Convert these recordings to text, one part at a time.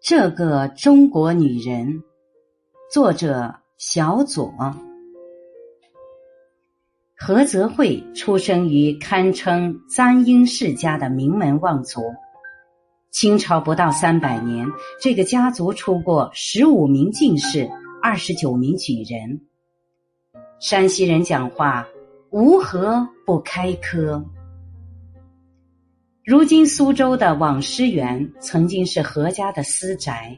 这个中国女人，作者小左。何泽慧出生于堪称簪缨世家的名门望族。清朝不到三百年，这个家族出过十五名进士，二十九名举人。山西人讲话，无何不开科。如今苏州的网师园曾经是何家的私宅，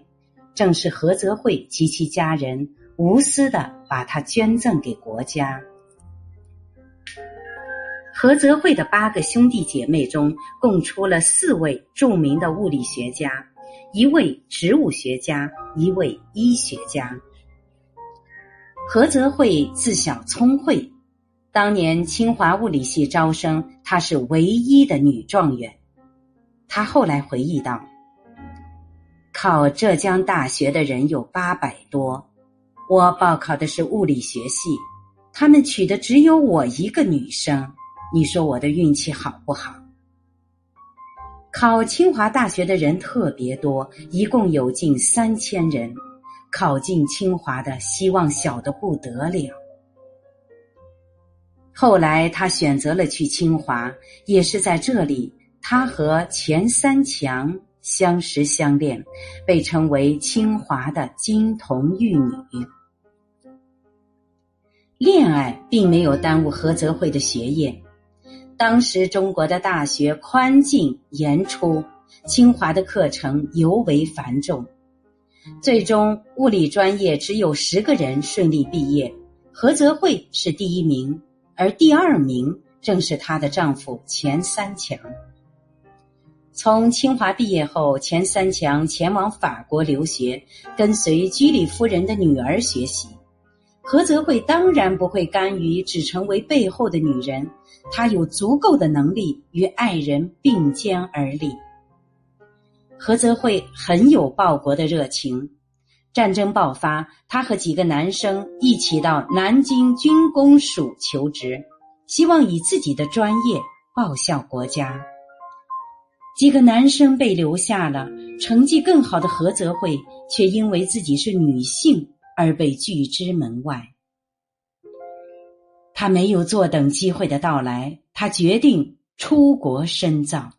正是何泽慧及其家人无私的把它捐赠给国家。何泽慧的八个兄弟姐妹中，共出了四位著名的物理学家，一位植物学家，一位医学家。何泽慧自小聪慧，当年清华物理系招生，她是唯一的女状元。他后来回忆道：“考浙江大学的人有八百多，我报考的是物理学系，他们取的只有我一个女生。”你说我的运气好不好？考清华大学的人特别多，一共有近三千人，考进清华的希望小的不得了。后来他选择了去清华，也是在这里，他和钱三强相识相恋，被称为清华的金童玉女。恋爱并没有耽误何泽慧的学业。当时中国的大学宽进严出，清华的课程尤为繁重，最终物理专业只有十个人顺利毕业，何泽慧是第一名，而第二名正是她的丈夫钱三强。从清华毕业后，钱三强前往法国留学，跟随居里夫人的女儿学习。何泽慧当然不会甘于只成为背后的女人，她有足够的能力与爱人并肩而立。何泽慧很有报国的热情，战争爆发，他和几个男生一起到南京军工署求职，希望以自己的专业报效国家。几个男生被留下了，成绩更好的何泽慧却因为自己是女性。而被拒之门外。他没有坐等机会的到来，他决定出国深造。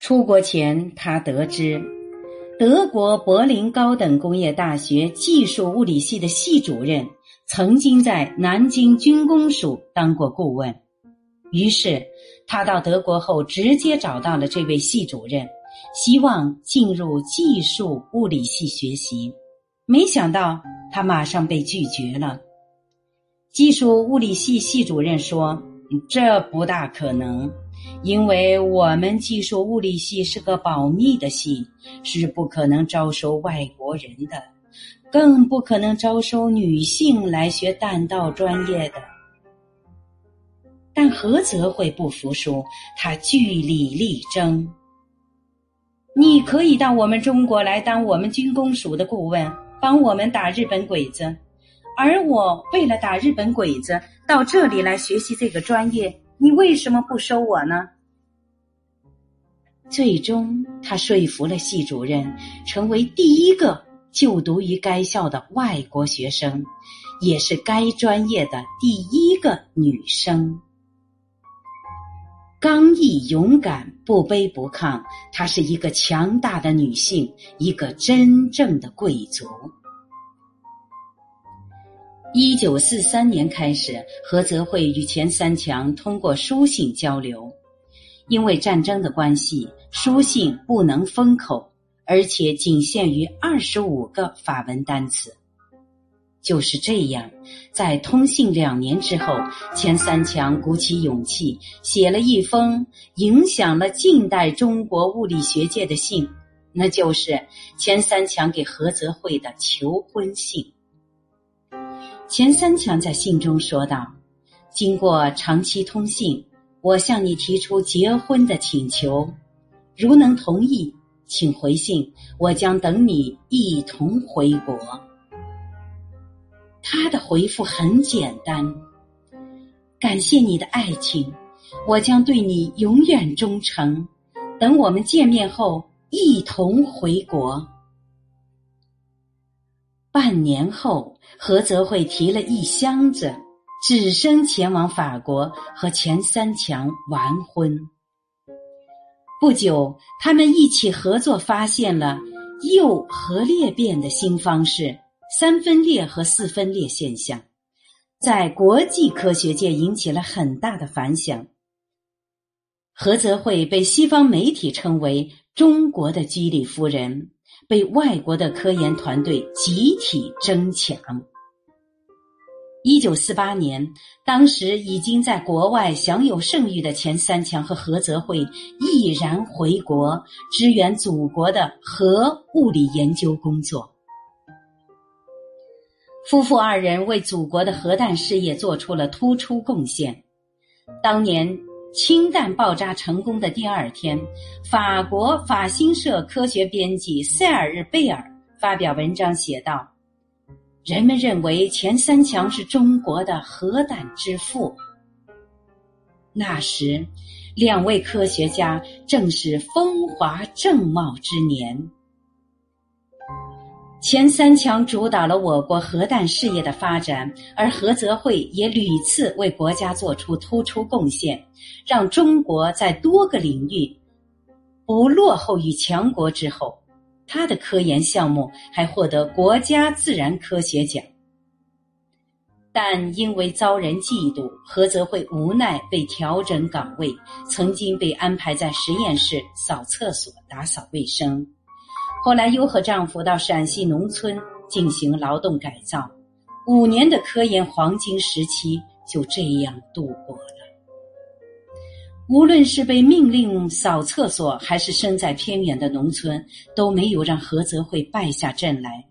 出国前，他得知德国柏林高等工业大学技术物理系的系主任曾经在南京军工署当过顾问，于是他到德国后直接找到了这位系主任。希望进入技术物理系学习，没想到他马上被拒绝了。技术物理系系主任说：“这不大可能，因为我们技术物理系是个保密的系，是不可能招收外国人的，更不可能招收女性来学弹道专业的。”但何泽会不服输，他据理力争。你可以到我们中国来当我们军工署的顾问，帮我们打日本鬼子。而我为了打日本鬼子到这里来学习这个专业，你为什么不收我呢？最终，他说服了系主任，成为第一个就读于该校的外国学生，也是该专业的第一个女生。刚毅勇敢，不卑不亢，她是一个强大的女性，一个真正的贵族。一九四三年开始，何泽慧与钱三强通过书信交流，因为战争的关系，书信不能封口，而且仅限于二十五个法文单词。就是这样，在通信两年之后，钱三强鼓起勇气写了一封影响了近代中国物理学界的信，那就是钱三强给何泽慧的求婚信。钱三强在信中说道：“经过长期通信，我向你提出结婚的请求，如能同意，请回信，我将等你一同回国。”他的回复很简单：“感谢你的爱情，我将对你永远忠诚。等我们见面后一同回国。半年后，何泽慧提了一箱子，只身前往法国和钱三强完婚。不久，他们一起合作发现了铀核裂变的新方式——三分裂和四分裂现象，在国际科学界引起了很大的反响。何泽慧被西方媒体称为“中国的居里夫人”。被外国的科研团队集体争抢。一九四八年，当时已经在国外享有盛誉的钱三强和何泽慧毅然回国，支援祖国的核物理研究工作。夫妇二人为祖国的核弹事业做出了突出贡献。当年。氢弹爆炸成功的第二天，法国法新社科学编辑塞尔日贝尔发表文章写道：“人们认为钱三强是中国的核弹之父。那时，两位科学家正是风华正茂之年。”钱三强主导了我国核弹事业的发展，而何泽慧也屡次为国家做出突出贡献，让中国在多个领域不落后于强国。之后，他的科研项目还获得国家自然科学奖。但因为遭人嫉妒，何泽慧无奈被调整岗位，曾经被安排在实验室扫厕所、打扫卫生。后来又和丈夫到陕西农村进行劳动改造，五年的科研黄金时期就这样度过了。无论是被命令扫厕所，还是身在偏远的农村，都没有让何泽慧败下阵来。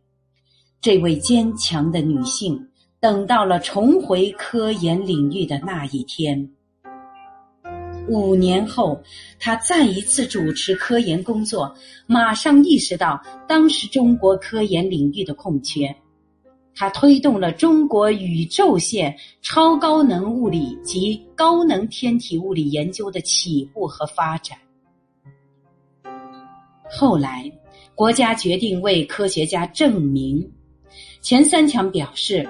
这位坚强的女性，等到了重回科研领域的那一天。五年后，他再一次主持科研工作，马上意识到当时中国科研领域的空缺，他推动了中国宇宙线超高能物理及高能天体物理研究的起步和发展。后来，国家决定为科学家证明，钱三强表示。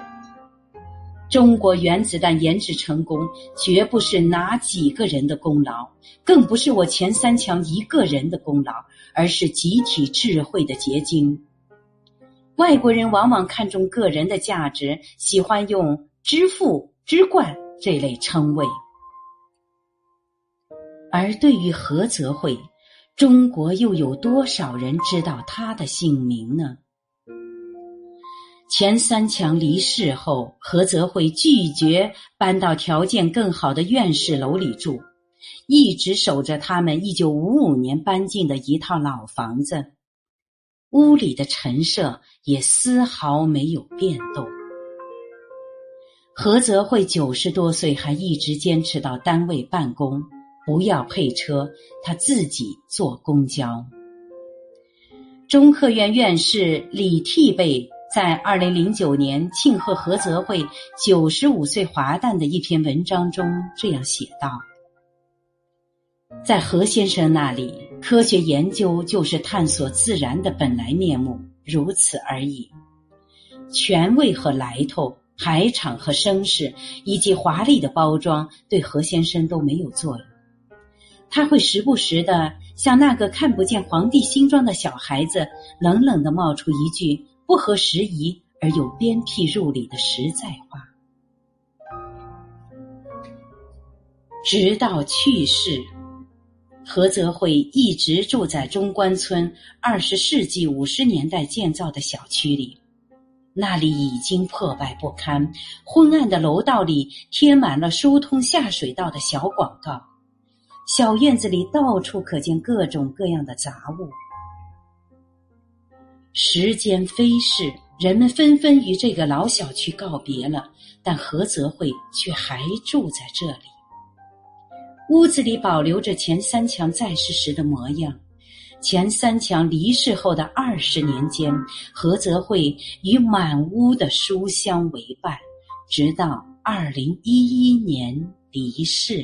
中国原子弹研制成功，绝不是哪几个人的功劳，更不是我钱三强一个人的功劳，而是集体智慧的结晶。外国人往往看重个人的价值，喜欢用“之父”“之冠”这类称谓，而对于何泽慧，中国又有多少人知道他的姓名呢？钱三强离世后，何泽慧拒绝搬到条件更好的院士楼里住，一直守着他们一九五五年搬进的一套老房子，屋里的陈设也丝毫没有变动。何泽慧九十多岁还一直坚持到单位办公，不要配车，他自己坐公交。中科院院士李替被。在二零零九年庆贺何泽慧九十五岁华诞的一篇文章中，这样写道：“在何先生那里，科学研究就是探索自然的本来面目，如此而已。权位和来头、排场和声势，以及华丽的包装，对何先生都没有作用。他会时不时的像那个看不见皇帝新装的小孩子，冷冷的冒出一句。”不合时宜而又鞭辟入里的实在话。直到去世，何泽慧一直住在中关村二十世纪五十年代建造的小区里，那里已经破败不堪，昏暗的楼道里贴满了疏通下水道的小广告，小院子里到处可见各种各样的杂物。时间飞逝，人们纷纷与这个老小区告别了，但何泽慧却还住在这里。屋子里保留着钱三强在世时的模样。钱三强离世后的二十年间，何泽慧与满屋的书香为伴，直到二零一一年离世。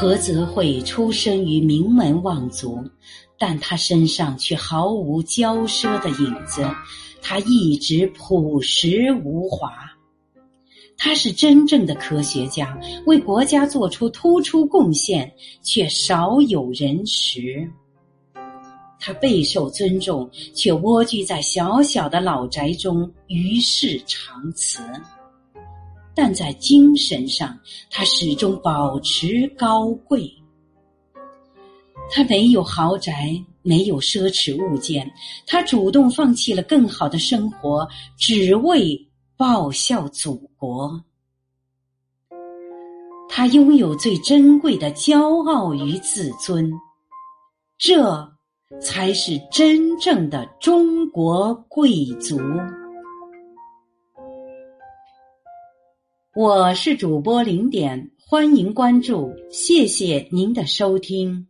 何泽慧出身于名门望族，但他身上却毫无骄奢的影子。他一直朴实无华。他是真正的科学家，为国家做出突出贡献，却少有人识。他备受尊重，却蜗居在小小的老宅中，与世长辞。但在精神上，他始终保持高贵。他没有豪宅，没有奢侈物件，他主动放弃了更好的生活，只为报效祖国。他拥有最珍贵的骄傲与自尊，这才是真正的中国贵族。我是主播零点，欢迎关注，谢谢您的收听。